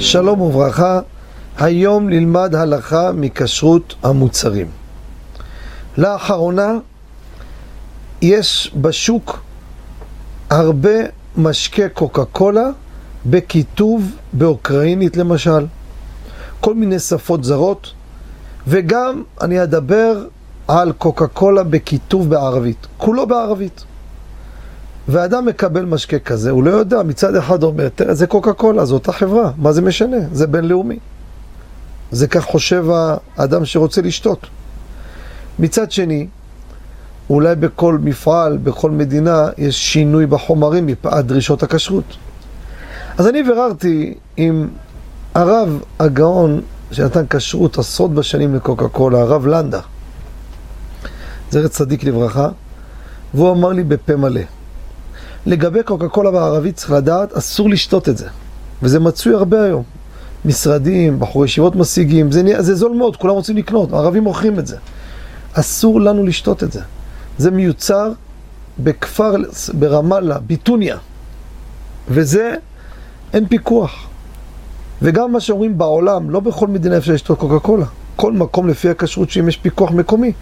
שלום וברכה, היום נלמד הלכה מכשרות המוצרים. לאחרונה יש בשוק הרבה משקה קוקה קולה בכיתוב באוקראינית למשל, כל מיני שפות זרות, וגם אני אדבר על קוקה קולה בכיתוב בערבית, כולו בערבית. ואדם מקבל משקה כזה, הוא לא יודע, מצד אחד אומר, תראה, זה קוקה קולה, זו אותה חברה, מה זה משנה? זה בינלאומי. זה כך חושב האדם שרוצה לשתות. מצד שני, אולי בכל מפעל, בכל מדינה, יש שינוי בחומרים מפאת דרישות הכשרות. אז אני ביררתי עם הרב הגאון שנתן כשרות עשרות בשנים לקוקה קולה, הרב לנדה, זכר צדיק לברכה, והוא אמר לי בפה מלא, לגבי קוקה קולה בערבית צריך לדעת, אסור לשתות את זה. וזה מצוי הרבה היום. משרדים, בחורי ישיבות משיגים, זה, זה זול מאוד, כולם רוצים לקנות, הערבים מוכרים את זה. אסור לנו לשתות את זה. זה מיוצר בכפר ברמאללה, ביטוניה. וזה, אין פיקוח. וגם מה שאומרים בעולם, לא בכל מדינה אפשר לשתות קוקה קולה. כל מקום לפי הכשרות שאם יש פיקוח מקומי.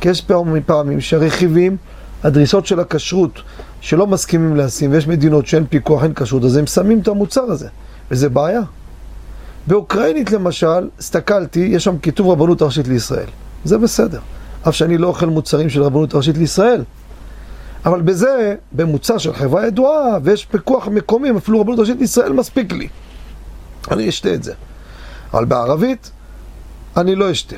כי יש פעמים, פעמים שהרכיבים, הדריסות של הכשרות שלא מסכימים לשים, ויש מדינות שאין פיקוח, אין כשרות, אז הם שמים את המוצר הזה, וזה בעיה. באוקראינית למשל, הסתכלתי, יש שם כיתוב רבנות ראשית לישראל. זה בסדר. אף שאני לא אוכל מוצרים של רבנות ראשית לישראל. אבל בזה, במוצר של חברה ידועה, ויש פיקוח מקומי, אפילו רבנות ראשית לישראל מספיק לי. אני אשתה את זה. אבל בערבית, אני לא אשתה.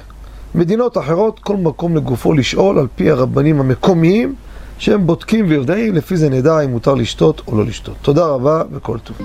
מדינות אחרות, כל מקום לגופו לשאול על פי הרבנים המקומיים, שהם בודקים ויודעים, לפי זה נדע אם מותר לשתות או לא לשתות. תודה רבה וכל טוב.